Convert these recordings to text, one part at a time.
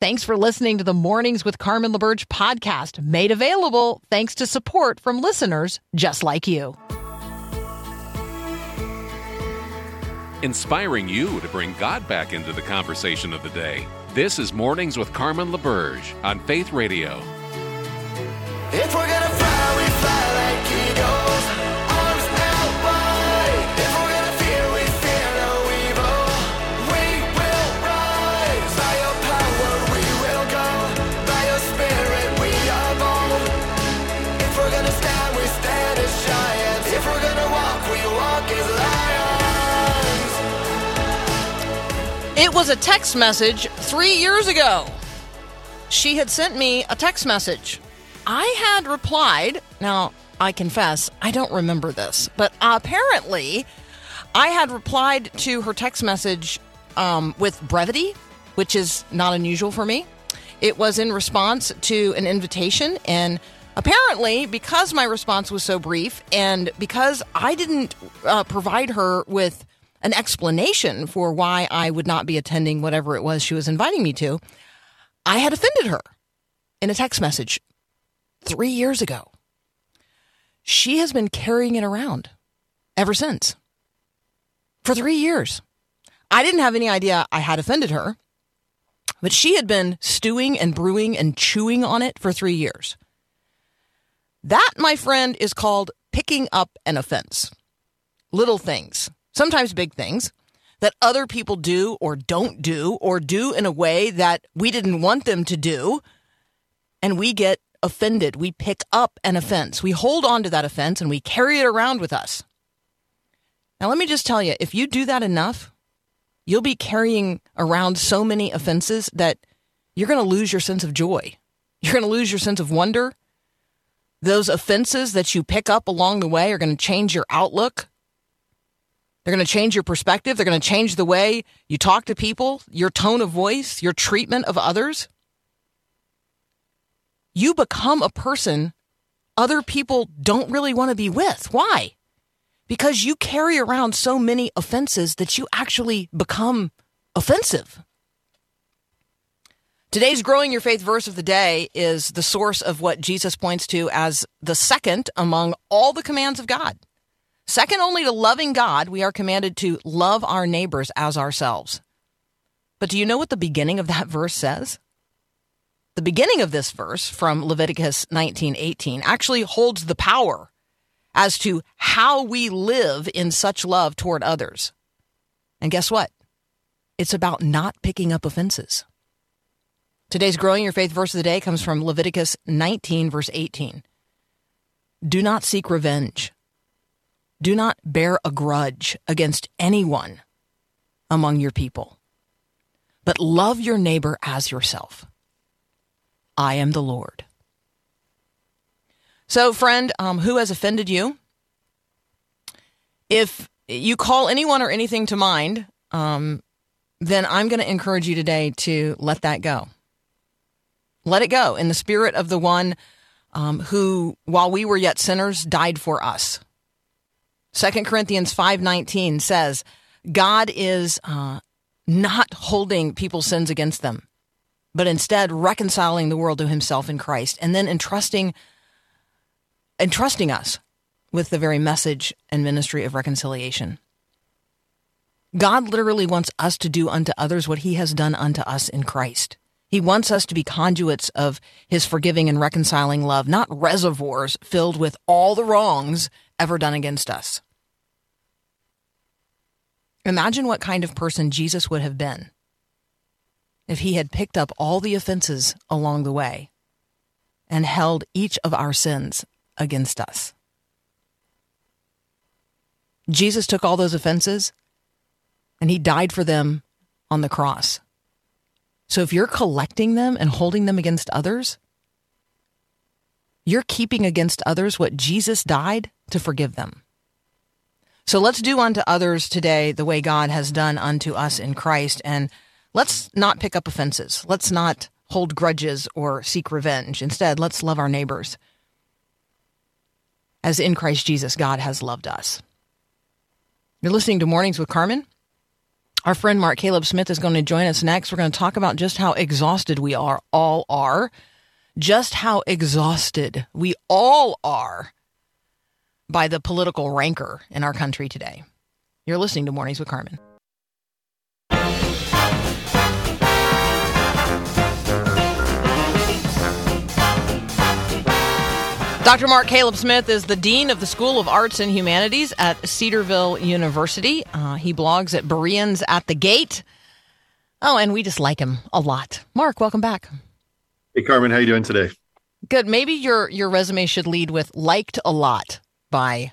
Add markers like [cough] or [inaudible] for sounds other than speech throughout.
Thanks for listening to the Mornings with Carmen LaBerge podcast, made available thanks to support from listeners just like you. Inspiring you to bring God back into the conversation of the day. This is Mornings with Carmen LaBerge on Faith Radio. If we're gonna It was a text message three years ago. She had sent me a text message. I had replied. Now, I confess, I don't remember this, but apparently I had replied to her text message um, with brevity, which is not unusual for me. It was in response to an invitation, and apparently, because my response was so brief and because I didn't uh, provide her with an explanation for why I would not be attending whatever it was she was inviting me to, I had offended her in a text message three years ago. She has been carrying it around ever since for three years. I didn't have any idea I had offended her, but she had been stewing and brewing and chewing on it for three years. That, my friend, is called picking up an offense. Little things, sometimes big things, that other people do or don't do or do in a way that we didn't want them to do. And we get offended. We pick up an offense. We hold on to that offense and we carry it around with us. Now, let me just tell you if you do that enough, you'll be carrying around so many offenses that you're going to lose your sense of joy. You're going to lose your sense of wonder. Those offenses that you pick up along the way are going to change your outlook. They're going to change your perspective. They're going to change the way you talk to people, your tone of voice, your treatment of others. You become a person other people don't really want to be with. Why? Because you carry around so many offenses that you actually become offensive. Today's Growing Your Faith verse of the day is the source of what Jesus points to as the second among all the commands of God. Second only to loving God, we are commanded to love our neighbors as ourselves. But do you know what the beginning of that [laughs] verse says? The beginning of this verse from Leviticus 19:18 actually holds the power as to how we live in such love toward others. And guess what? It's about not picking up offenses. Today's Growing Your Faith verse of the day comes from Leviticus 19, verse 18. Do not seek revenge. Do not bear a grudge against anyone among your people, but love your neighbor as yourself. I am the Lord. So, friend, um, who has offended you? If you call anyone or anything to mind, um, then I'm going to encourage you today to let that go. Let it go in the spirit of the one um, who, while we were yet sinners, died for us. 2 Corinthians 5.19 says, God is uh, not holding people's sins against them, but instead reconciling the world to himself in Christ and then entrusting, entrusting us with the very message and ministry of reconciliation. God literally wants us to do unto others what he has done unto us in Christ. He wants us to be conduits of his forgiving and reconciling love, not reservoirs filled with all the wrongs ever done against us. Imagine what kind of person Jesus would have been if he had picked up all the offenses along the way and held each of our sins against us. Jesus took all those offenses and he died for them on the cross. So if you're collecting them and holding them against others, you're keeping against others what Jesus died to forgive them. So let's do unto others today the way God has done unto us in Christ. And let's not pick up offenses. Let's not hold grudges or seek revenge. Instead, let's love our neighbors as in Christ Jesus, God has loved us. You're listening to Mornings with Carmen. Our friend Mark Caleb Smith is going to join us next. We're going to talk about just how exhausted we are, all are, just how exhausted we all are by the political rancor in our country today. You're listening to Mornings with Carmen. Dr. Mark Caleb Smith is the Dean of the School of Arts and Humanities at Cedarville University. Uh, he blogs at Bereans at the Gate. Oh, and we just like him a lot. Mark, welcome back. Hey Carmen, how you doing today? Good. Maybe your your resume should lead with "liked a lot" by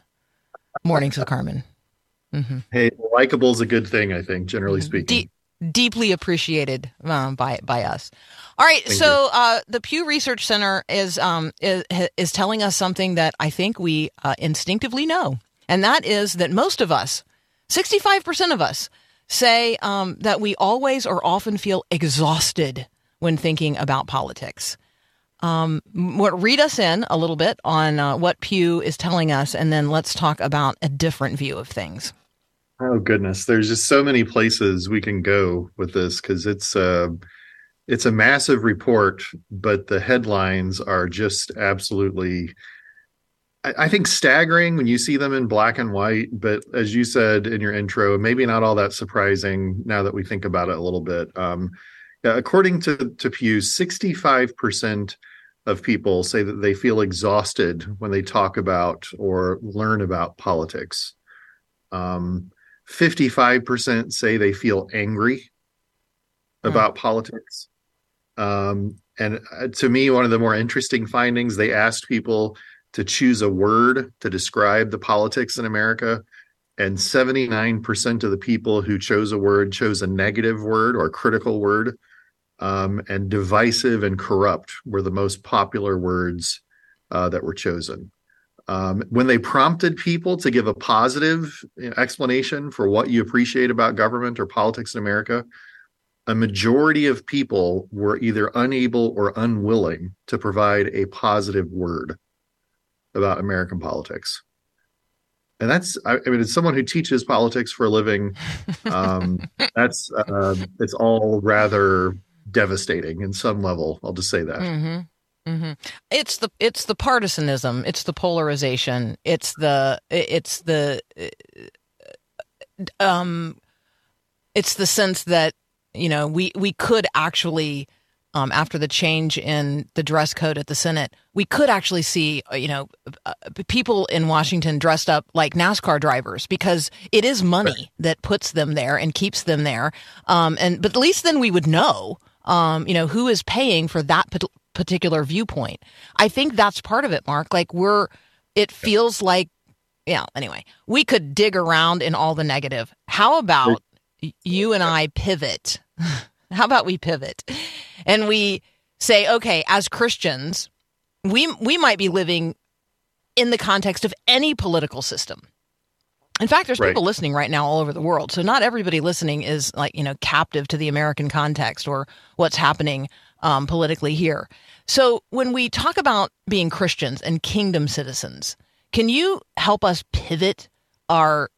Mornings with Carmen. Mm-hmm. Hey, likable is a good thing, I think, generally mm-hmm. speaking. De- deeply appreciated um, by by us. All right, Thank so uh, the Pew Research Center is, um, is is telling us something that I think we uh, instinctively know, and that is that most of us, sixty five percent of us, say um, that we always or often feel exhausted when thinking about politics. Um, what read us in a little bit on uh, what Pew is telling us, and then let's talk about a different view of things. Oh goodness, there's just so many places we can go with this because it's uh, it's a massive report, but the headlines are just absolutely, I, I, think, staggering when you see them in black and white. But as you said in your intro, maybe not all that surprising now that we think about it a little bit. Um, according to, to Pew, 65% of people say that they feel exhausted when they talk about or learn about politics. Um, 55% say they feel angry hmm. about politics. Um, and uh, to me, one of the more interesting findings, they asked people to choose a word to describe the politics in America. And 79% of the people who chose a word chose a negative word or critical word. Um, and divisive and corrupt were the most popular words uh, that were chosen. Um, when they prompted people to give a positive explanation for what you appreciate about government or politics in America, a majority of people were either unable or unwilling to provide a positive word about American politics. And that's, I, mean, as someone who teaches politics for a living, um, [laughs] that's, uh, it's all rather devastating in some level. I'll just say that. Mm-hmm. Mm-hmm. It's the it's the partisanism, it's the polarization, it's the it's the uh, um, it's the sense that you know, we we could actually um, after the change in the dress code at the Senate, we could actually see, uh, you know, uh, people in Washington dressed up like NASCAR drivers because it is money that puts them there and keeps them there. Um, and but at least then we would know, um, you know, who is paying for that particular viewpoint. I think that's part of it, Mark. Like we're, it feels like, yeah. Anyway, we could dig around in all the negative. How about you and I pivot. [laughs] How about we pivot and we say, okay, as Christians, we we might be living in the context of any political system. In fact, there's right. people listening right now all over the world. So not everybody listening is like, you know, captive to the American context or what's happening um, politically here. So when we talk about being Christians and kingdom citizens, can you help us pivot our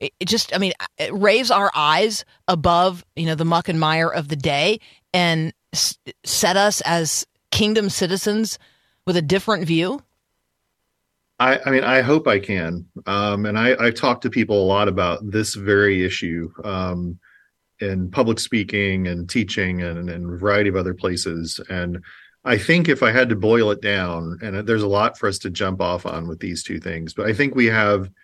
it just, I mean, raise our eyes above, you know, the muck and mire of the day and s- set us as kingdom citizens with a different view? I, I mean, I hope I can. Um, and I, I've talked to people a lot about this very issue um, in public speaking and teaching and, and a variety of other places. And I think if I had to boil it down, and there's a lot for us to jump off on with these two things, but I think we have –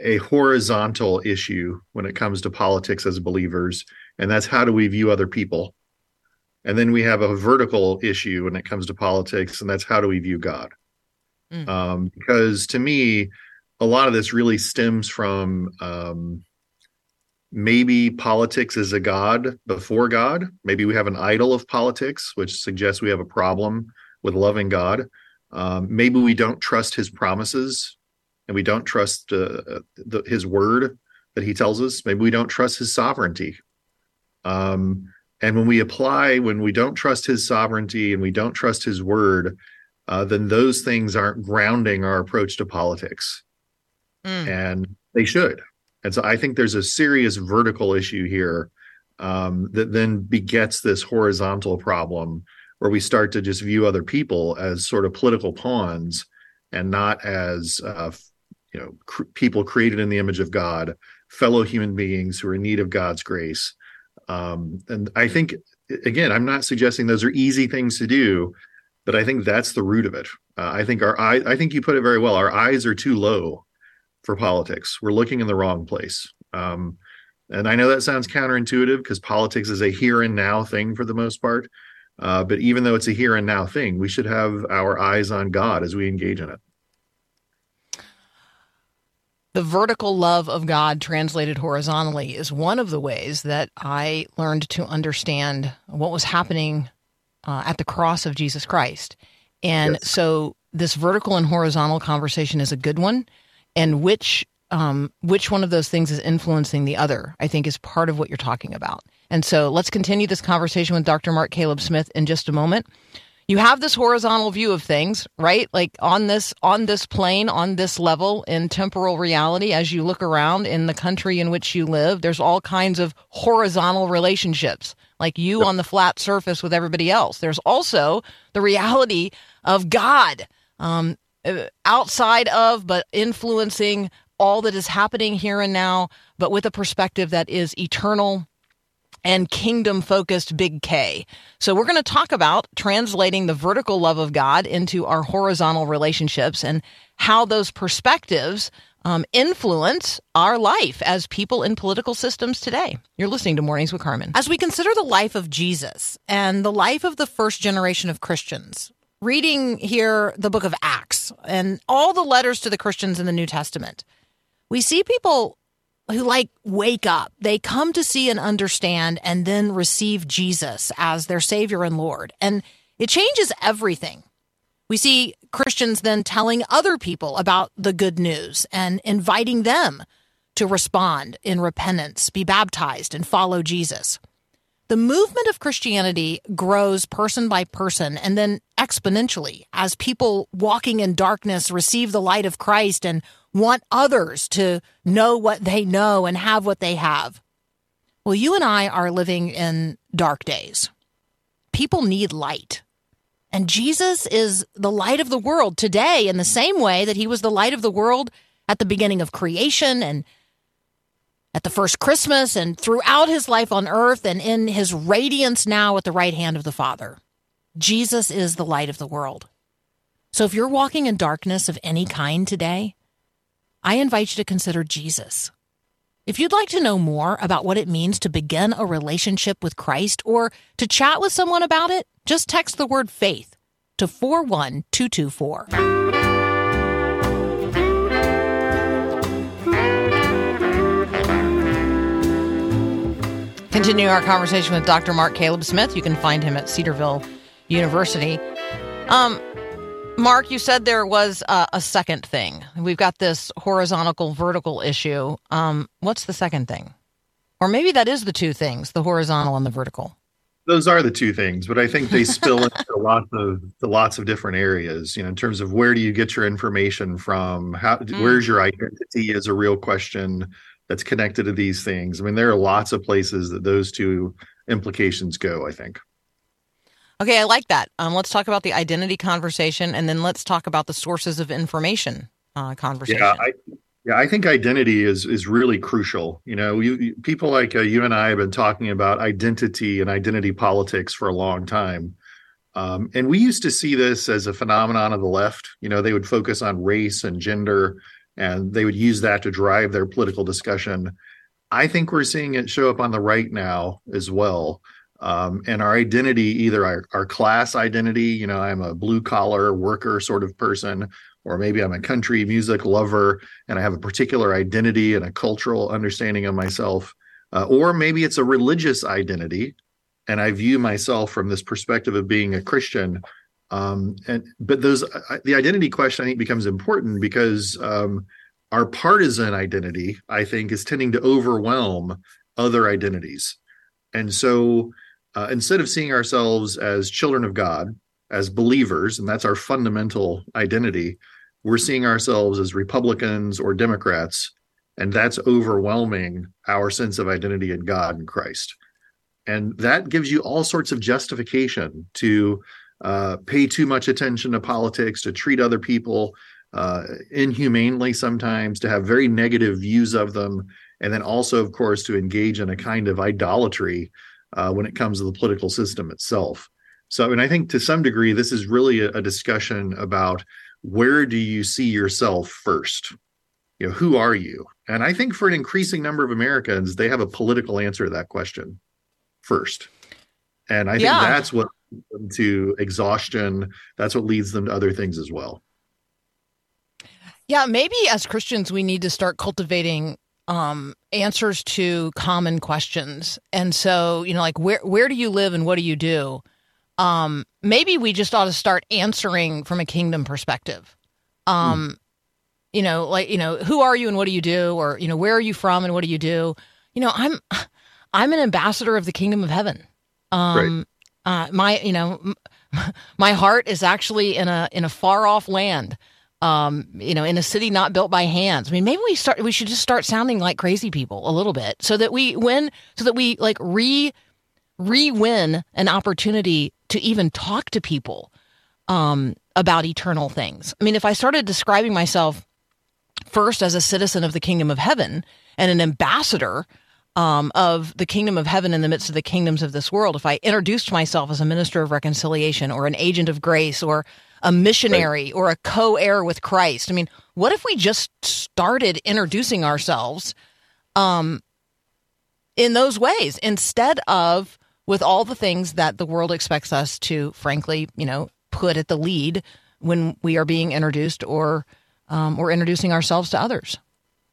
a horizontal issue when it comes to politics as believers, and that's how do we view other people. And then we have a vertical issue when it comes to politics, and that's how do we view God. Mm. Um, because to me, a lot of this really stems from um, maybe politics is a god before God. Maybe we have an idol of politics, which suggests we have a problem with loving God. Um, maybe we don't trust his promises and we don't trust uh, the, his word that he tells us. Maybe we don't trust his sovereignty. Um, and when we apply, when we don't trust his sovereignty and we don't trust his word, uh, then those things aren't grounding our approach to politics. Mm. And they should. And so I think there's a serious vertical issue here um, that then begets this horizontal problem where we start to just view other people as sort of political pawns and not as uh, you know cr- people created in the image of God, fellow human beings who are in need of God's grace. Um, and I think again, I'm not suggesting those are easy things to do, but I think that's the root of it. Uh, I think our eye, I think you put it very well. Our eyes are too low for politics. We're looking in the wrong place. Um, and I know that sounds counterintuitive because politics is a here and now thing for the most part. Uh, but even though it's a here and now thing, we should have our eyes on God as we engage in it. The vertical love of God translated horizontally is one of the ways that I learned to understand what was happening uh, at the cross of Jesus Christ. And yes. so this vertical and horizontal conversation is a good one. And which um, which one of those things is influencing the other, I think is part of what you're talking about. And so let's continue this conversation with Dr. Mark Caleb Smith in just a moment. You have this horizontal view of things, right? Like on this on this plane, on this level in temporal reality as you look around in the country in which you live, there's all kinds of horizontal relationships. Like you yep. on the flat surface with everybody else. There's also the reality of God um, uh, outside of, but influencing all that is happening here and now, but with a perspective that is eternal and kingdom focused big K. So we're going to talk about translating the vertical love of God into our horizontal relationships and how those perspectives um, influence our life as people in political systems today. You're listening to Mornings with Carmen. As we consider the life of Jesus and the life of the first generation of Christians, reading here the book of Acts and all the letters to the Christians in the New Testament, we see people who like wake up. They come to see and understand and then receive Jesus as their Savior and Lord. And it changes everything. We see Christians then telling other people about the good news and inviting them to respond in repentance, be baptized, and follow Jesus. The movement of Christianity grows person by person and then exponentially as people walking in darkness receive the light of Christ and want others to know what they know and have what they have. Well, you and I are living in dark days. People need light. And Jesus is the light of the world today in the same way that he was the light of the world at the beginning of creation and at the first Christmas and throughout his life on earth and in his radiance now at the right hand of the Father. Jesus is the light of the world. So if you're walking in darkness of any kind today, I invite you to consider Jesus. If you'd like to know more about what it means to begin a relationship with Christ or to chat with someone about it, just text the word faith to 41224. Continuing our conversation with Dr. Mark Caleb Smith, you can find him at Cedarville University. Um, Mark, you said there was a, a, second thing. We've got this horizontal vertical issue. Um, what's the second thing? Or maybe that is the two things, the horizontal and the vertical. Those are the two things, but I think they spill [laughs] into lots of lots of different areas. You know, in terms of where do you get your information from? How mm. where's your identity is a real question that's connected to these things. I mean, there are lots of places that those two implications go. I think. Okay, I like that. Um, let's talk about the identity conversation, and then let's talk about the sources of information uh, conversation. Yeah, I, yeah, I think identity is is really crucial. You know, you, you, people like uh, you and I have been talking about identity and identity politics for a long time, um, and we used to see this as a phenomenon of the left. You know, they would focus on race and gender, and they would use that to drive their political discussion. I think we're seeing it show up on the right now as well um, and our identity either our, our class identity you know i'm a blue collar worker sort of person or maybe i'm a country music lover and i have a particular identity and a cultural understanding of myself uh, or maybe it's a religious identity and i view myself from this perspective of being a christian um, and but those uh, the identity question i think becomes important because um, our partisan identity i think is tending to overwhelm other identities. And so uh, instead of seeing ourselves as children of God, as believers, and that's our fundamental identity, we're seeing ourselves as Republicans or Democrats, and that's overwhelming our sense of identity in God and Christ. And that gives you all sorts of justification to uh, pay too much attention to politics, to treat other people uh, inhumanely sometimes, to have very negative views of them, and then also, of course, to engage in a kind of idolatry uh, when it comes to the political system itself. So, and I think to some degree, this is really a, a discussion about where do you see yourself first? You know, who are you? And I think for an increasing number of Americans, they have a political answer to that question first. And I think Yeah. that's what leads them to exhaustion. That's what leads them to other things as well. Yeah, maybe as Christians, we need to start cultivating um, answers to common questions. And so, you know, like where where do you live and what do you do? Um, maybe we just ought to start answering from a kingdom perspective. Um, You know, like you know, who are you and what do you do, or you know, where are you from and what do you do? You know, I'm [sighs] I'm an ambassador of the kingdom of heaven. Um, uh, my you know, [laughs] my heart is actually in a in a far off land um, you know, in a city not built by hands. I mean, maybe we start. We should just start sounding like crazy people a little bit, so that we win, so that we like re re win an opportunity to even talk to people um, about eternal things. I mean, if I started describing myself first as a citizen of the kingdom of heaven and an ambassador um, of the kingdom of heaven in the midst of the kingdoms of this world, if I introduced myself as a minister of reconciliation or an agent of grace or a missionary or a co heir with Christ, I mean, what if we just started introducing ourselves um, in those ways instead of with all the things that the world expects us to, frankly, you know, put at the lead when we are being introduced or um, or introducing ourselves to others?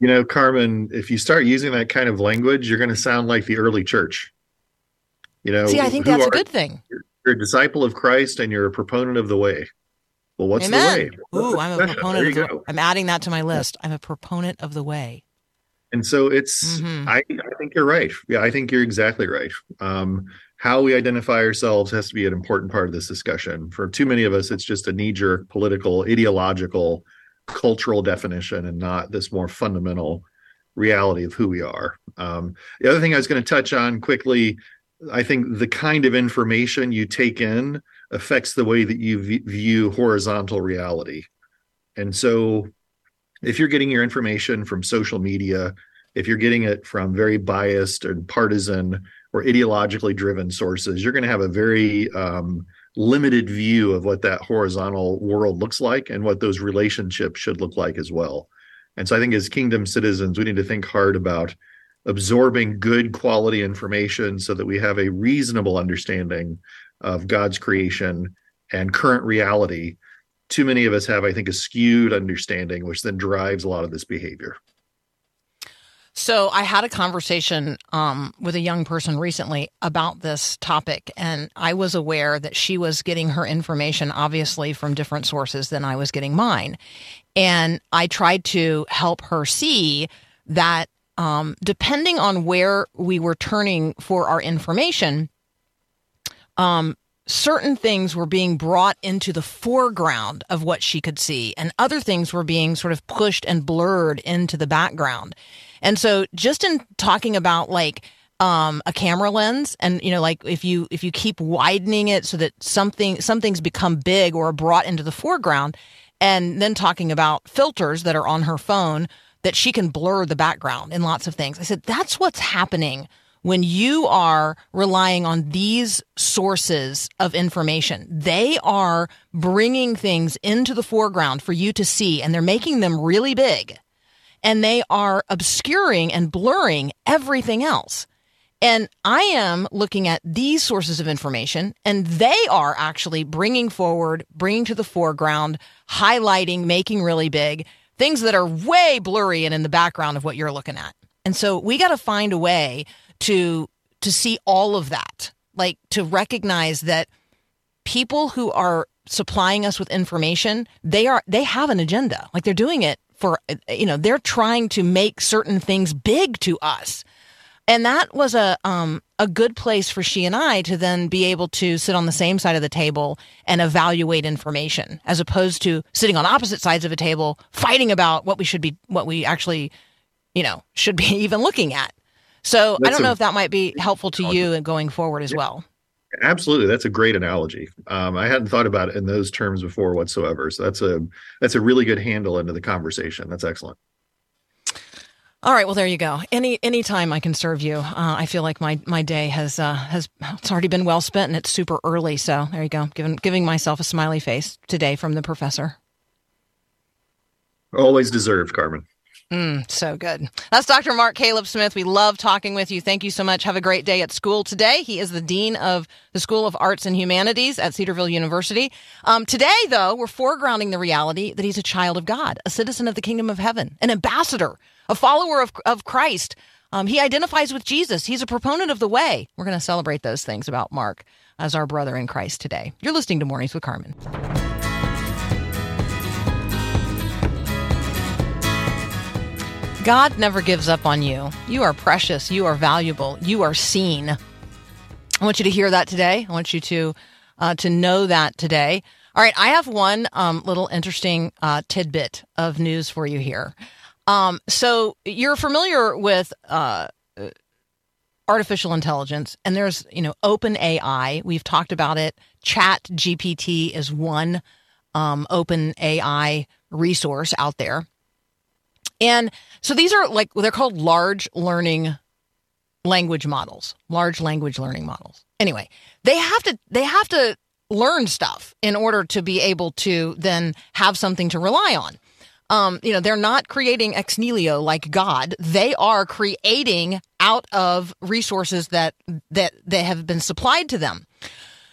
You know, Carmen, if you start using that kind of language, you're going to sound like the early church. You know, See, I think who that's a good thing. You're a disciple of Christ and you're a proponent of the way. Well, what's Amen. the way? What's Ooh, the I'm a [laughs] proponent There of you the, go. I'm adding that to my list. I'm a proponent of the way. And so it's, Mhm. I, I think you're right. Yeah, I think you're exactly right. Um, how we identify ourselves has to be an important part of this discussion. For too many of us, it's just a knee jerk political, ideological, cultural definition and not this more fundamental reality of who we are. Um, the other thing I was going to touch on quickly, I think the kind of information you take in affects the way that you v- view horizontal reality. And so if you're getting your information from social media, if you're getting it from very biased and partisan or ideologically driven sources, you're going to have a very um, limited view of what that horizontal world looks like and what those relationships should look like as well. And so I think as kingdom citizens, we need to think hard about absorbing good quality information so that we have a reasonable understanding of God's creation and current reality. Too many of us have, I think, a skewed understanding, which then drives a lot of this behavior. So I had a conversation um, with a young person recently about this topic, and I was aware that she was getting her information obviously from different sources than I was getting mine. And I tried to help her see that um, depending on where we were turning for our information, um, certain things were being brought into the foreground of what she could see, and other things were being sort of pushed and blurred into the background. And so, just in talking about like um, a camera lens, and you know, like if you if you keep widening it so that something some things become big or brought into the foreground, and then talking about filters that are on her phone that she can blur the background in lots of things. I said that's what's happening when you are relying on these sources of information. They are bringing things into the foreground for you to see, and they're making them really big and they are obscuring and blurring everything else. And I am looking at these sources of information, and they are actually bringing forward, bringing to the foreground, highlighting, making really big things that are way blurry and in the background of what you're looking at. And so we got to find a way to to see all of that, like to recognize that people who are supplying us with information, they are they have an agenda. Like they're doing it for you know, they're trying to make certain things big to us. And that was a um a good place for she and I to then be able to sit on the same side of the table and evaluate information as opposed to sitting on opposite sides of a table fighting about what we should be what we actually you know, should be [laughs] even looking at. So I don't know a- if that might be helpful to you and going forward as well. Absolutely, that's a great analogy. Um, I hadn't thought about it in those terms before whatsoever. So that's a that's a really good handle into the conversation. That's excellent. All right, well there you go. Any any time I can serve you, uh, I feel like my my day has uh, has it's already been well spent and it's super early. So there you go, giving giving myself a smiley face today from the professor. Always deserved, Carmen. Mm, so good. That's Dr. Mark Caleb Smith. We love talking with you. Thank you so much. Have a great day at school today. He is the Dean of the School of Arts and Humanities at Cedarville University. Um, today, though, we're foregrounding the reality that he's a child of God, a citizen of the kingdom of heaven, an ambassador, a follower of, of Christ. Um, he identifies with Jesus. He's a proponent of the way. We're going to celebrate those things about Mark as our brother in Christ today. You're listening to Mornings with Carmen. God never gives up on you. You are precious. You are valuable. You are seen. I want you to hear that today. I want you to uh, to know that today. All right, I have one um, little interesting uh, tidbit of news for you here. Um, so you're familiar with uh, artificial intelligence, and there's you know Open AI. We've talked about it. Chat GPT is one um, Open AI resource out there. And so these are like they're called large learning language models, large language learning models. Anyway, they have to they have to learn stuff in order to be able to then have something to rely on. Um, you know, they're not creating ex nihilo like God. They are creating out of resources that that they have been supplied to them.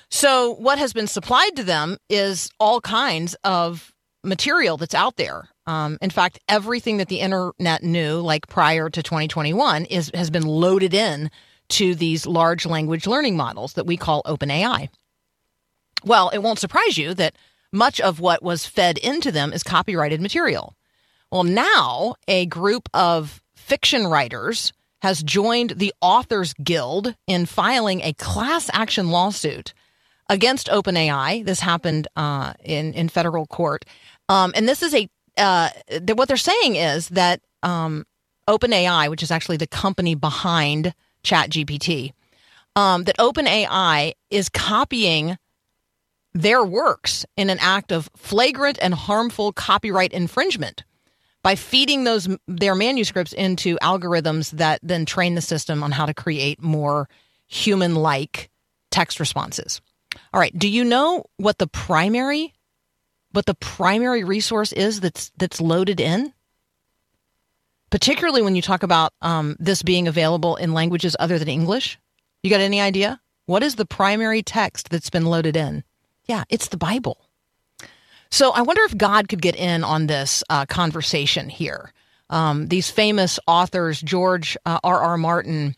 So what has been supplied to them is all kinds of material that's out there. Um, in fact, everything that the internet knew, like prior to 2021, is has been loaded in to these large language learning models that we call OpenAI. Well, it won't surprise you that much of what was fed into them is copyrighted material. Well, now a group of fiction writers has joined the Authors Guild in filing a class action lawsuit against OpenAI. This happened uh, in in federal court, um, and this is a uh, th- what they're saying is that um, OpenAI, which is actually the company behind ChatGPT, um, that OpenAI is copying their works in an act of flagrant and harmful copyright infringement by feeding those their manuscripts into algorithms that then train the system on how to create more human-like text responses. All right, do you know what the primary what the primary resource is that's that's loaded in? Particularly when you talk about um, this being available in languages other than English, you got any idea? What is the primary text that's been loaded in? Yeah, it's the Bible. So I wonder if God could get in on this uh, conversation here. Um, these famous authors, George uh, R. R. Martin,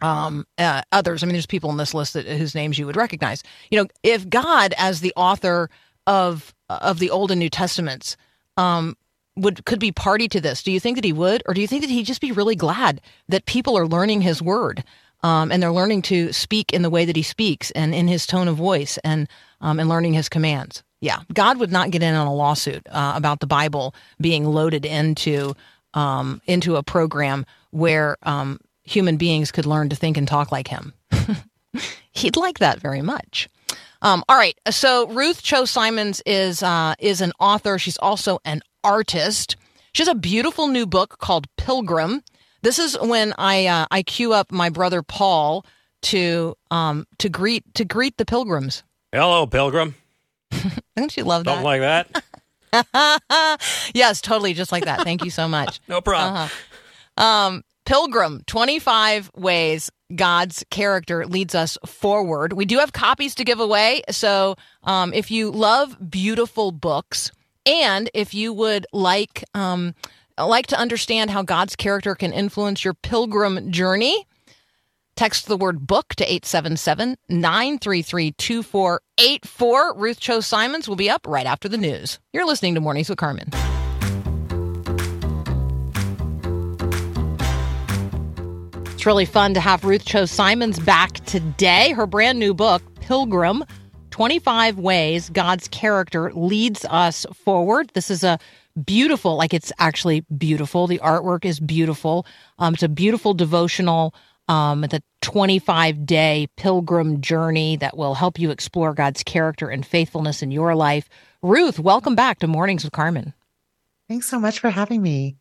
um, uh, others. I mean, there's people on this list that, whose names you would recognize. You know, if God, as the author of of the Old and New Testaments, um, would could be party to this, do you think that he would, or do you think that he'd just be really glad that people are learning his word? Um, and they're learning to speak in the way that he speaks and in his tone of voice and um, and learning his commands. Yeah, God would not get in on a lawsuit uh, about the Bible being loaded into um, into a program where um, human beings could learn to think and talk like him. [laughs] He'd like that very much. Um, all right, so Ruth Chou Simons is uh, is an author. She's also an artist. She has a beautiful new book called Pilgrim. This is when I uh, I cue up my brother Paul to um to greet to greet the pilgrims. Hello, Pilgrim. [laughs] Don't you love that? Don't like that? [laughs] yes, totally, just like that. Thank you so much. [laughs] No problem. Uh-huh. Um, Pilgrim, 25 ways God's character leads us forward. We do have copies to give away. So um, if you love beautiful books and if you would like, um, like to understand how God's character can influence your pilgrim journey, text the word book to 877 933 2484. Ruth Chou Simons will be up right after the news. You're listening to Mornings with Carmen. It's really fun to have Ruth Chou Simons back today. Her brand new book, Pilgrim 25 Ways God's Character Leads Us Forward. This is a beautiful. Like it's actually beautiful. The artwork is beautiful. Um, it's a beautiful devotional. Um, the 25 day pilgrim journey that will help you explore God's character and faithfulness in your life. Ruth, welcome back to Mornings with Carmen. Thanks so much for having me.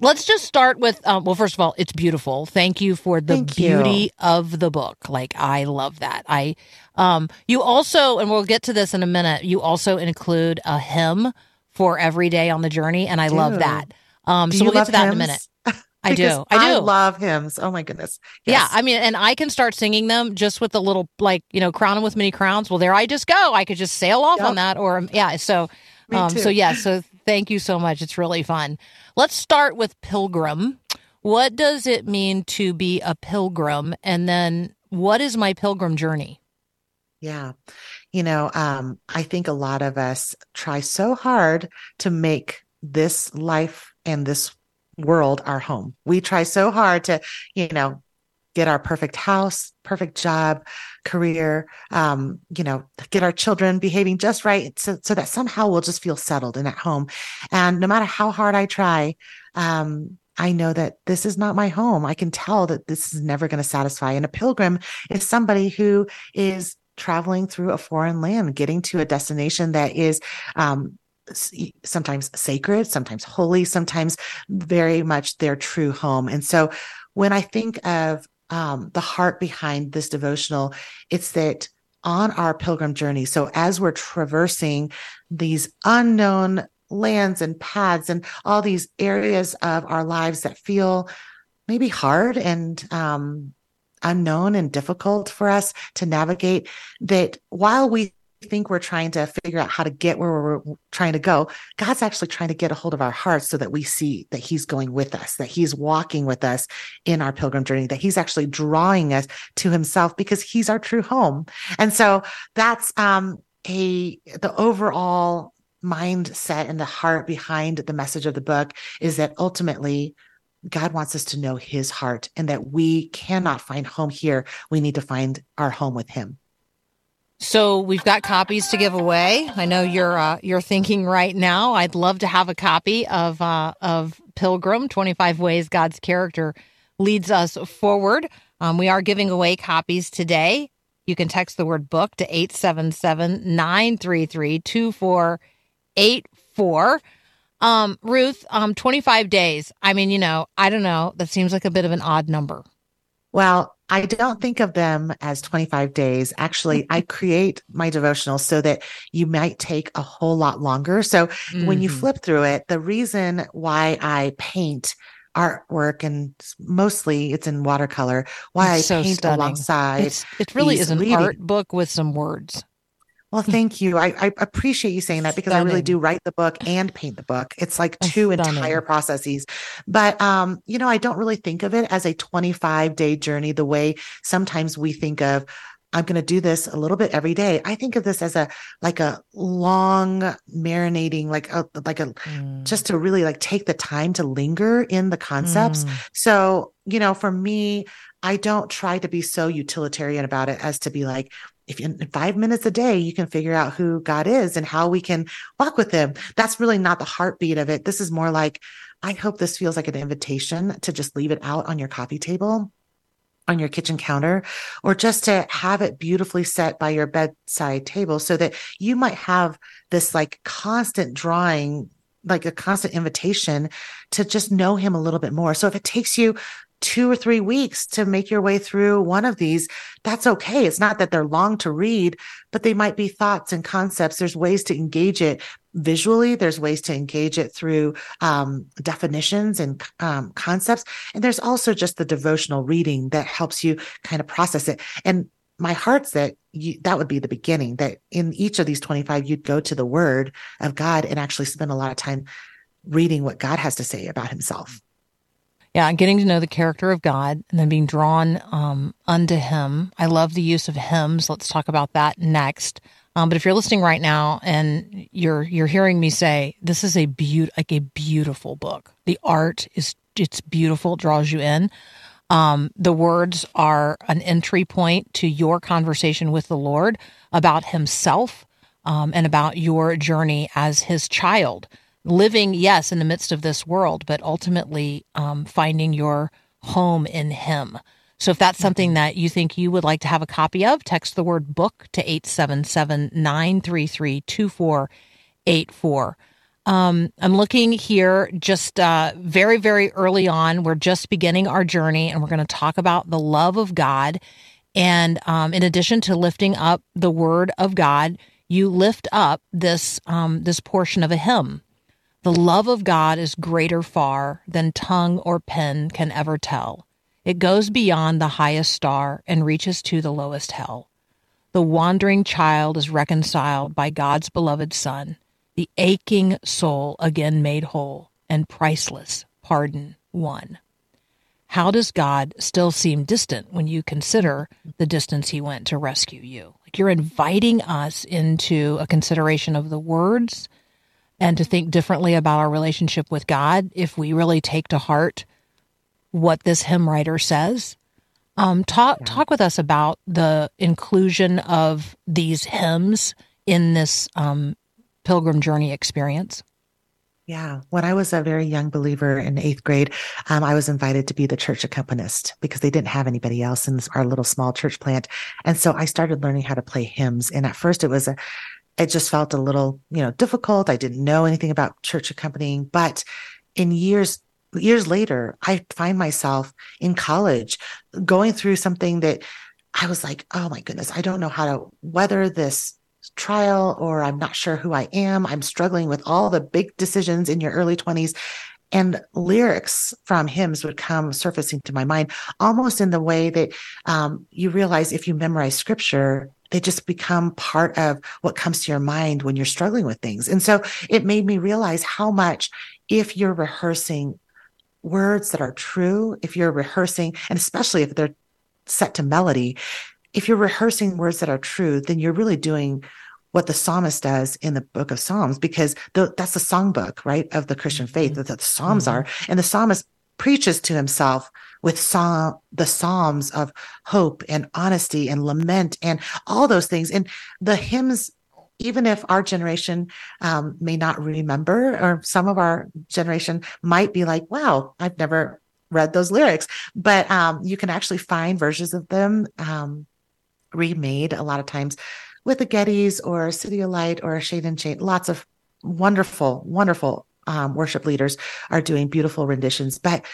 Let's just start with um, well, first of all, it's beautiful. Thank you for the Thank you. beauty of the book. Like I love that. I um, you also, and we'll get to this in a minute. You also include a hymn for every day on the journey, and I love that. Um, Do so you we'll get to that in a minute. [laughs] I do. I do. love hymns. Oh my goodness. Yeah, I mean, and I can start singing them just with the little, like, you know, crowning with many crowns. Well, there I just go. I could just sail off Yep. on that, or yeah. So, um, so yeah. So thank you so much. It's really fun. Let's start with pilgrim. What does it mean to be a pilgrim, and then what is my pilgrim journey? Yeah. You know, um, I think a lot of us try so hard to make this life and this world our home. We try so hard to, you know, get our perfect house, perfect job, career, um, you know, get our children behaving just right so, so that somehow we'll just feel settled and at home. And no matter how hard I try, um, I know that this is not my home. I can tell that this is never going to satisfy. And a pilgrim is somebody who is traveling through a foreign land, getting to a destination that is um, sometimes sacred, sometimes holy, sometimes very much their true home. And so when I think of um, the heart behind this devotional, it's that on our pilgrim journey. So as we're traversing these unknown lands and paths and all these areas of our lives that feel maybe hard and um, unknown and difficult for us to navigate, that while we think we're trying to figure out how to get where we're trying to go, God's actually trying to get a hold of our hearts so that we see that He's going with us, that He's walking with us in our pilgrim journey, that He's actually drawing us to Himself because He's our true home. And so that's um, a the overall mindset and the heart behind the message of the book is that ultimately God wants us to know his heart and that we cannot find home here. We need to find our home with him. So we've got copies to give away. I know you're uh, you're thinking right now. I'd love to have a copy of uh, of Pilgrim: Twenty Five Ways God's Character Leads Us Forward. Um, we are giving away copies today. You can text the word book to 877 933 2484. Um, Ruth, um, 25 days. I mean, you know, I don't know. That seems like a bit of an odd number. Well, I don't think of them as 25 days. Actually, I create my devotionals so that you might take a whole lot longer. So when you Mhm. flip through it, the reason why I paint artwork and mostly it's in watercolor, why It's I so paint stunning. alongside It's, it really is an reading- art book with some words. Well, [laughs] thank you. I, I appreciate you saying that because I really do write the book and paint the book. It's like two Stunning. entire processes. But um, you know, I don't really think of it as a 25 day journey the way sometimes we think of I'm going to do this a little bit every day. I think of this as a like a long marinating like a like a Mm. just to really like take the time to linger in the concepts. Mm. So, you know, for me, I don't try to be so utilitarian about it as to be like, if in five minutes a day you can figure out who God is and how we can walk with him. That's really not the heartbeat of it. This is more like, I hope this feels like an invitation to just leave it out on your coffee table. On your kitchen counter, or just to have it beautifully set by your bedside table so that you might have this like constant drawing, like a constant invitation to just know him a little bit more. So if it takes you two or three weeks to make your way through one of these, that's okay. It's not that they're long to read, but they might be thoughts and concepts. There's ways to engage it visually. There's ways to engage it through um, definitions and um, concepts. And there's also just the devotional reading that helps you kind of process it. And my heart's that you, that would be the beginning that in each of these 25, you'd go to the word of God and actually spend a lot of time reading what God has to say about himself. Yeah, getting to know the character of God and then being drawn um, unto Him. I love the use of hymns. Let's talk about that next. Um, but if you're listening right now and you're you're hearing me say this is a beaut like a beautiful book. The art is it's beautiful. It draws you in. Um, the words are an entry point to your conversation with the Lord about Himself um, and about your journey as His child living, yes, in the midst of this world, but ultimately um, finding your home in Him. So if that's something that you think you would like to have a copy of, text the word book to 877 933 2484. Um, I'm looking here just uh, very, very early on. We're just beginning our journey, and we're going to talk about the love of God. And um, in addition to lifting up the Word of God, you lift up this um, this portion of a hymn. The love of God is greater far than tongue or pen can ever tell. It goes beyond the highest star and reaches to the lowest hell. The wandering child is reconciled by God's beloved Son the aching soul again made whole, and priceless pardon won. How does God still seem distant when you consider the distance he went to rescue you? Like you're inviting us into a consideration of the words and to think differently about our relationship with God if we really take to heart what this hymn writer says. Um, talk yeah. talk with us about the inclusion of these hymns in this um, pilgrim journey experience? Yeah. When I was a very young believer in eighth grade, um, I was invited to be the church accompanist because they didn't have anybody else in our little small church plant. And so I started learning how to play hymns. And at first it was a, it just felt a little, you know, difficult. I didn't know anything about church accompanying, but in years, years later, I find myself in college going through something that I was like, oh my goodness, I don't know how to weather this trial or I'm not sure who I am. I'm struggling with all the big decisions in your early 20s. And lyrics from hymns would come surfacing to my mind almost in the way that um, you realize if you memorize scripture, they just become part of what comes to your mind when you're struggling with things. And so it made me realize how much if you're rehearsing words that are true, if you're rehearsing, and especially if they're set to melody, if you're rehearsing words that are true, then you're really doing what the psalmist does in the book of Psalms, because the, that's the songbook, right, of the Christian faith that the Psalms mm-hmm. are. And the psalmist preaches to himself with psalm, the Psalms of hope and honesty and lament and all those things. And the hymns, even if our generation um, may not remember, or some of our generation might be like, wow, I've never read those lyrics, but um, you can actually find versions of them um, remade a lot of times with the Getty's or CityAlight or Shane and Shane. Lots of wonderful, wonderful um, worship leaders are doing beautiful renditions. But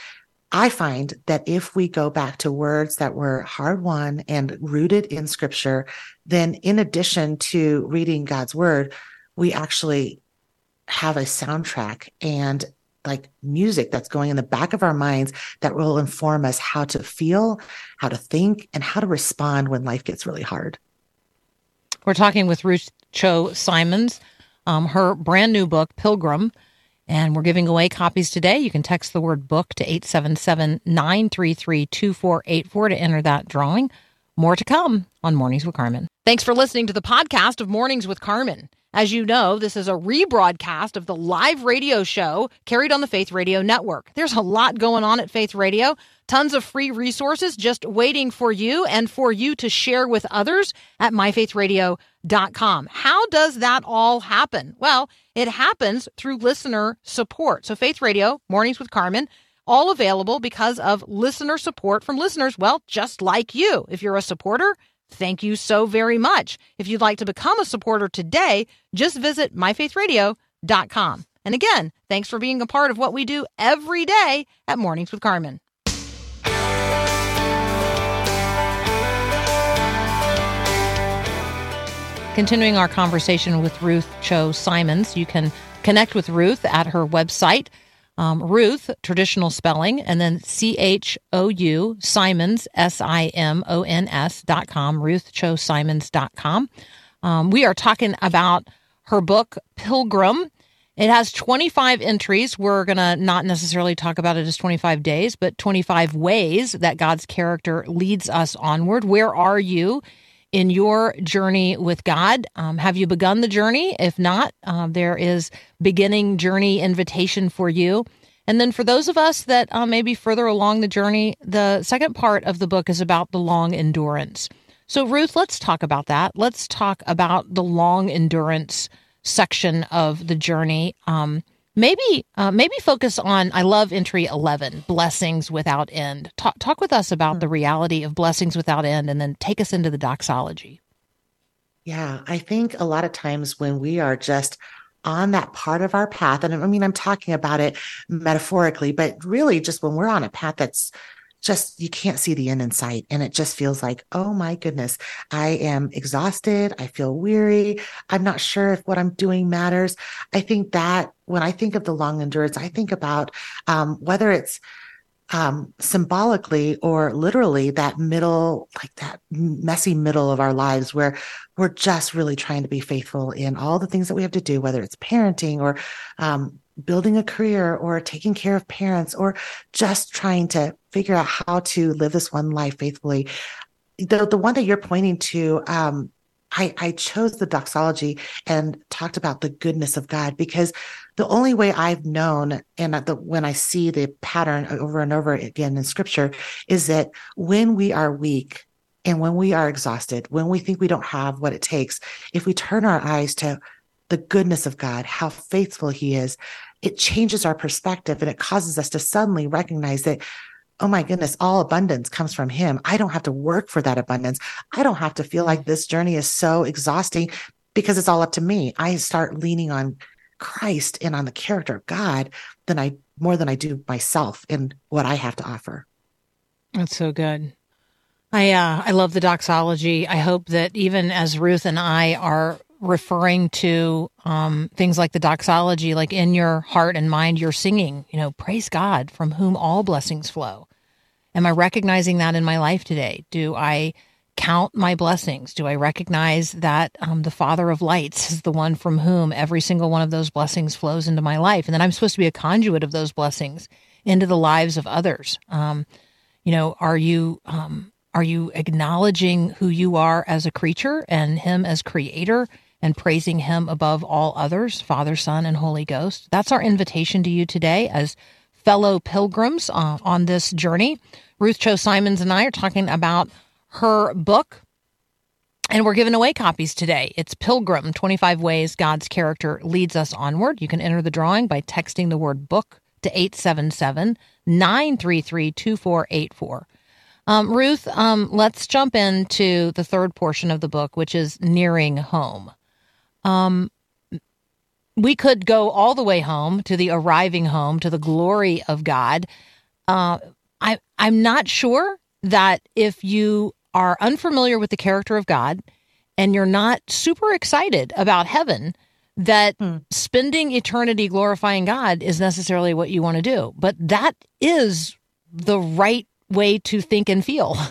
I find that if we go back to words that were hard won and rooted in scripture, then in addition to reading God's word, we actually have a soundtrack and like music that's going in the back of our minds that will inform us how to feel, how to think, and how to respond when life gets really hard. We're talking with Ruth Chou Simons, um, her brand new book, Pilgrim, and we're giving away copies today. You can text the word book to 877 933 2484 to enter that drawing. More to come on Mornings with Carmen. Thanks for listening to the podcast of Mornings with Carmen. As you know, this is a rebroadcast of the live radio show carried on the Faith Radio Network. There's a lot going on at Faith Radio, tons of free resources just waiting for you and for you to share with others at myfaithradio.com. How does that all happen? Well, it happens through listener support. So, Faith Radio, Mornings with Carmen, all available because of listener support from listeners, well, just like you. If you're a supporter, Thank you so very much. If you'd like to become a supporter today, just visit myfaithradio.com. And again, thanks for being a part of what we do every day at Mornings with Carmen. Continuing our conversation with Ruth Chou Simons, you can connect with Ruth at her website, um, Ruth, traditional spelling, and then C H O U Simons, S I M O N S dot com, Ruth Chou Simons dot com. Um, we are talking about her book, Pilgrim. It has 25 entries. We're going to not necessarily talk about it as 25 days, but 25 ways that God's character leads us onward. Where are you in your journey with God. Um, have you begun the journey? If not, uh, there is beginning journey invitation for you. And then for those of us that uh, may be further along the journey, the second part of the book is about the long endurance. So, Ruth, let's talk about that. Let's talk about the long endurance section of the journey. Um, maybe uh, maybe focus on i love entry 11 blessings without end. Talk, talk with us about the reality of blessings without end and then take us into the doxology. Yeah, I think a lot of times when we are just on that part of our path, and I mean, I'm talking about it metaphorically, but really just when we're on a path that's just, you can't see the end in sight. And it just feels like, oh my goodness, I am exhausted. I feel weary. I'm not sure if what I'm doing matters. I think that when I think of the long endurance, I think about um, whether it's um, symbolically or literally that middle, like that messy middle of our lives where we're just really trying to be faithful in all the things that we have to do, whether it's parenting or um, building a career or taking care of parents or just trying to figure out how to live this one life faithfully. The, the one that you're pointing to, um, I, I chose the doxology and talked about the goodness of God because the only way I've known, and the, when I see the pattern over and over again in scripture, is that when we are weak and when we are exhausted, when we think we don't have what it takes, if we turn our eyes to the goodness of God, how faithful He is, it changes our perspective and it causes us to suddenly recognize that oh my goodness, all abundance comes from him. I don't have to work for that abundance. I don't have to feel like this journey is so exhausting because it's all up to me. I start leaning on Christ and on the character of God than I more than I do myself and what I have to offer. That's so good. I uh, I love the doxology. I hope that even as Ruth and I are referring to um, things like the doxology, like in your heart and mind, you're singing, you know, praise God from whom all blessings flow. Am I recognizing that in my life today? Do I count my blessings? Do I recognize that um, the Father of lights is the one from whom every single one of those blessings flows into my life? And that I'm supposed to be a conduit of those blessings into the lives of others. Um, you know, are you um, are you acknowledging who you are as a creature and Him as creator? And praising Him above all others, Father, Son, and Holy Ghost. That's our invitation to you today as fellow pilgrims uh, on this journey. Ruth Chou Simons and I are talking about her book, and we're giving away copies today. It's Pilgrim 25 Ways God's Character Leads Us Onward. You can enter the drawing by texting the word book to 877 933 2484. Um, Ruth, um, let's jump into the third portion of the book, which is Nearing Home. Um, we could go all the way home to the arriving home to the glory of God. Uh, I, I'm not sure that if you are unfamiliar with the character of God and you're not super excited about heaven, that hmm. spending eternity glorifying God is necessarily what you want to do. But that is the right way to think and feel. [laughs]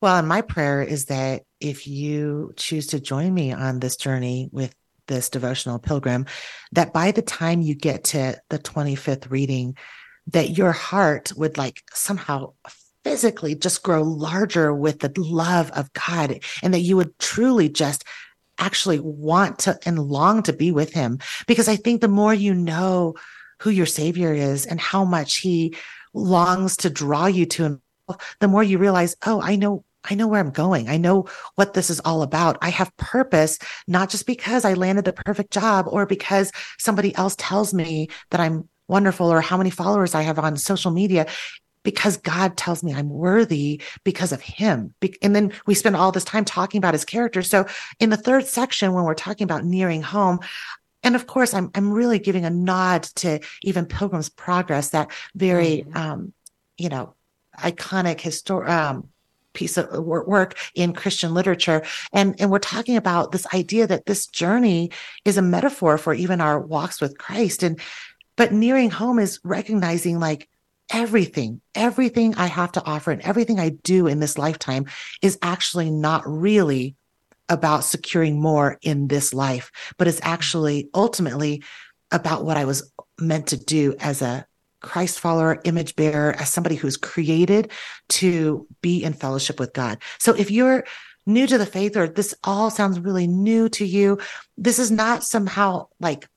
Well, and my prayer is that if you choose to join me on this journey with this devotional pilgrim, that by the time you get to the 25th reading, that your heart would like somehow physically just grow larger with the love of God and that you would truly just actually want to and long to be with him. Because I think the more you know who your savior is and how much he longs to draw you to him, the more you realize, oh, I know I know where I'm going. I know what this is all about. I have purpose, not just because I landed the perfect job or because somebody else tells me that I'm wonderful or how many followers I have on social media, because God tells me I'm worthy because of him. And then we spend all this time talking about his character. So in the third section, when we're talking about nearing home, and of course, I'm, I'm really giving a nod to even Pilgrim's Progress, that very, mm-hmm. um, you know, iconic historic, um, piece of work in Christian literature. And, and we're talking about this idea that this journey is a metaphor for even our walks with Christ. And, but nearing home is recognizing like everything, everything I have to offer and everything I do in this lifetime is actually not really about securing more in this life, but it's actually ultimately about what I was meant to do as a Christ follower, image bearer, as somebody who's created to be in fellowship with God. So if you're new to the faith or this all sounds really new to you, this is not somehow like,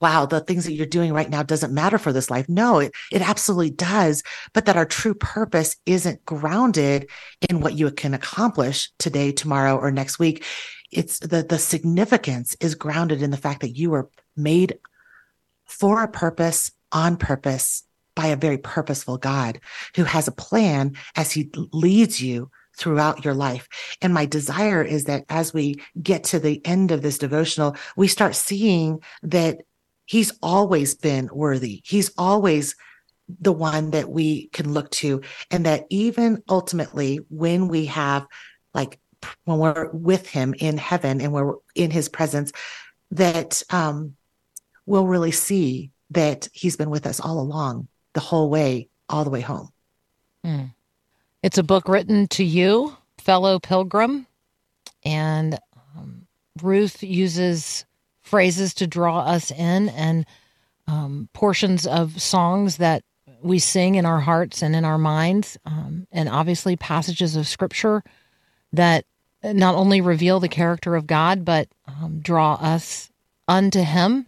wow, the things that you're doing right now doesn't matter for this life. No, it, it absolutely does. But that our true purpose isn't grounded in what you can accomplish today, tomorrow, or next week. It's the, the significance is grounded in the fact that you were made for a purpose, on purpose, by a very purposeful God who has a plan as he leads you throughout your life. And my desire is that as we get to the end of this devotional, we start seeing that he's always been worthy. He's always the one that we can look to. And that even ultimately, when we have like, when we're with him in heaven and we're in his presence, that um, we'll really see that he's been with us all along, the whole way, all the way home. It's a book written to you, fellow pilgrim, and um, Ruth uses phrases to draw us in and um, portions of songs that we sing in our hearts and in our minds, um, and obviously passages of scripture that not only reveal the character of God, but um, draw us unto Him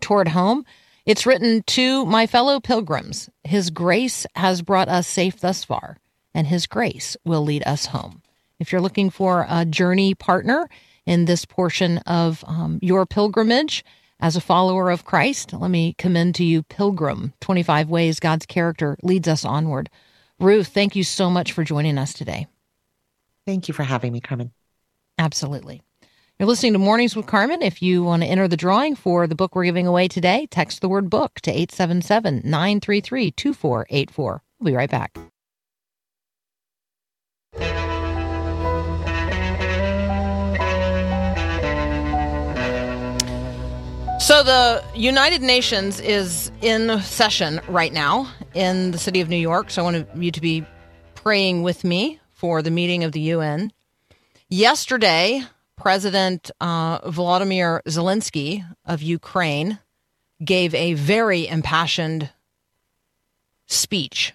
toward home. It's written to my fellow pilgrims. His grace has brought us safe thus far, and His grace will lead us home. If you're looking for a journey partner in this portion of um, your pilgrimage as a follower of Christ, let me commend to you Pilgrim 25 Ways God's Character Leads Us Onward. Ruth, thank you so much for joining us today. Thank you for having me, Carmen. Absolutely. You're listening to Mornings with Carmen. If you want to enter the drawing for the book we're giving away today, text the word book to 877 933 2484. We'll be right back. So, the United Nations is in session right now in the city of New York. So, I want you to be praying with me for the meeting of the UN. Yesterday, President uh, Volodymyr Zelensky of Ukraine gave a very impassioned speech.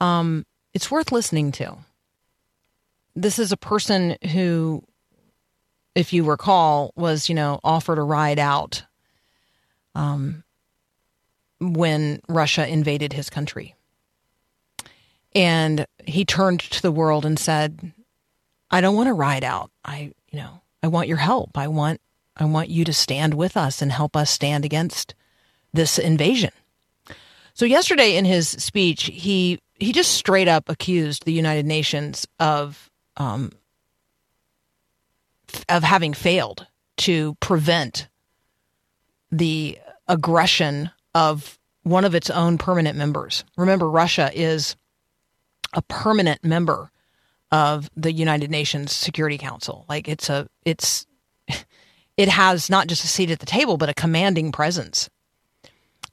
Um, it's worth listening to. This is a person who, if you recall, was you know offered a ride out um, when Russia invaded his country, and he turned to the world and said, I don't want to ride out. I, you know, I want your help. I want, I want you to stand with us and help us stand against this invasion. So yesterday in his speech, he he just straight up accused the United Nations of um, of having failed to prevent the aggression of one of its own permanent members. Remember, Russia is a permanent member of the United Nations Security Council. Like it's a it's it has not just a seat at the table, but a commanding presence.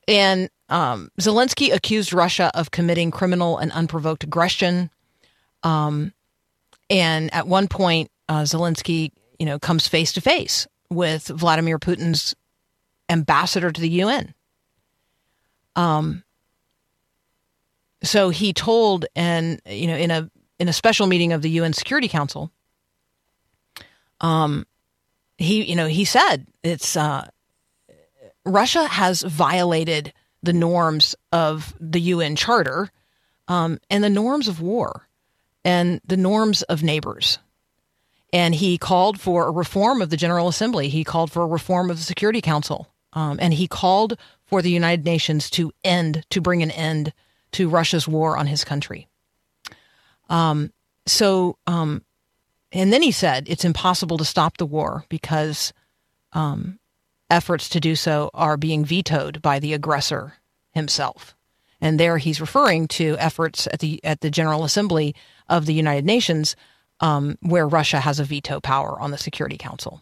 And um, Zelensky accused Russia of committing criminal and unprovoked aggression. Um, and at one point, uh, Zelensky, you know, comes face to face with Vladimir Putin's ambassador to the UN. Um, so he told, and you know, in a in a special meeting of the UN Security Council, um, he you know he said it's uh, Russia has violated the norms of the UN Charter um, and the norms of war and the norms of neighbors. And he called for a reform of the General Assembly. He called for a reform of the Security Council. Um, and he called for the United Nations to end, to bring an end to Russia's war on his country. Um, so, um, and then he said it's impossible to stop the war because um, efforts to do so are being vetoed by the aggressor himself. And there he's referring to efforts at the at the General Assembly of the United Nations, um, where Russia has a veto power on the Security Council.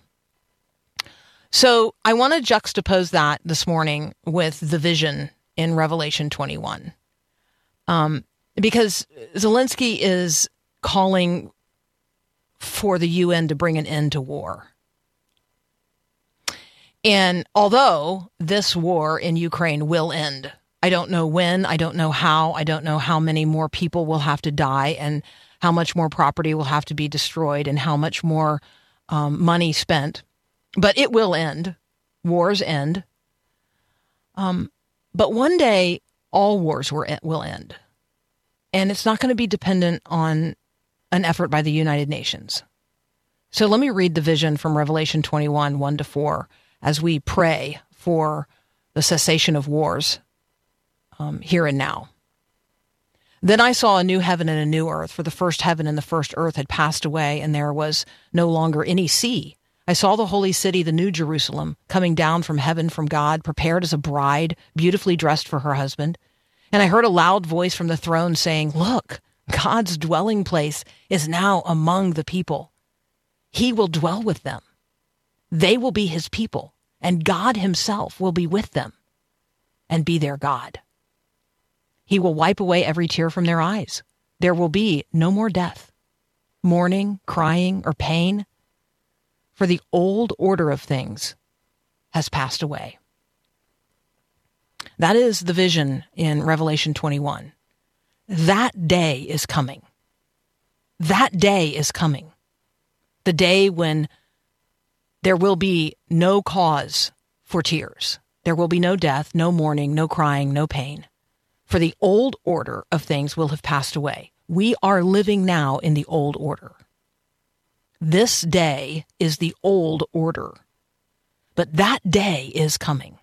So I want to juxtapose that this morning with the vision in Revelation 21. Um, because Zelensky is calling for the UN to bring an end to war. And although this war in Ukraine will end, I don't know when, I don't know how, I don't know how many more people will have to die and how much more property will have to be destroyed and how much more um, money spent. But it will end. Wars end. Um, but one day, all wars will end. And it's not going to be dependent on an effort by the United Nations. So let me read the vision from Revelation 21 1 to 4 as we pray for the cessation of wars um, here and now. Then I saw a new heaven and a new earth, for the first heaven and the first earth had passed away, and there was no longer any sea. I saw the holy city, the new Jerusalem, coming down from heaven from God, prepared as a bride, beautifully dressed for her husband. And I heard a loud voice from the throne saying, Look, God's dwelling place is now among the people. He will dwell with them. They will be his people, and God himself will be with them and be their God. He will wipe away every tear from their eyes. There will be no more death, mourning, crying, or pain, for the old order of things has passed away. That is the vision in Revelation 21. That day is coming. That day is coming. The day when there will be no cause for tears. There will be no death, no mourning, no crying, no pain for the old order of things will have passed away. We are living now in the old order. This day is the old order, but that day is coming.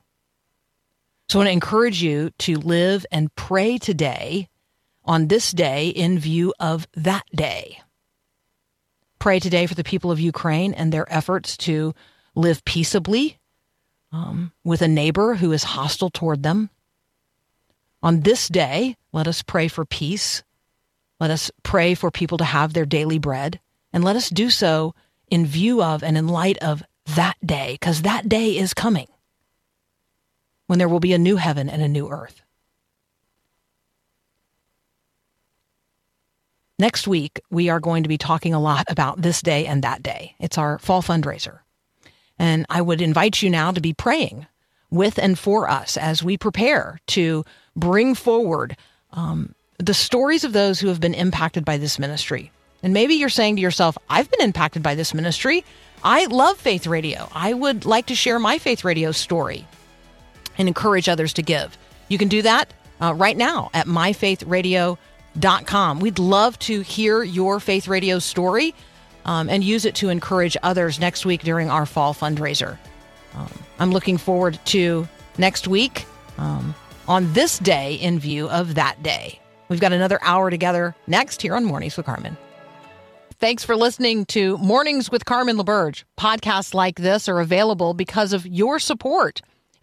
So I want to encourage you to live and pray today on this day in view of that day. Pray today for the people of Ukraine and their efforts to live peaceably um, with a neighbor who is hostile toward them on this day, let us pray for peace. Let us pray for people to have their daily bread. And let us do so in view of and in light of that day, because that day is coming when there will be a new heaven and a new earth. Next week, we are going to be talking a lot about this day and that day. It's our fall fundraiser. And I would invite you now to be praying with and for us as we prepare to bring forward um, the stories of those who have been impacted by this ministry. And maybe you're saying to yourself, I've been impacted by this ministry. I love Faith Radio. I would like to share my Faith Radio story and encourage others to give. You can do that uh, right now at myfaithradio.com. We'd love to hear your Faith Radio story um, and use it to encourage others next week during our fall fundraiser. Um, I'm looking forward to next week. Um, on this day in view of that day. We've got another hour together next here on Mornings with Carmen. Thanks for listening to Mornings with Carmen LaBerge. Podcasts like this are available because of your support.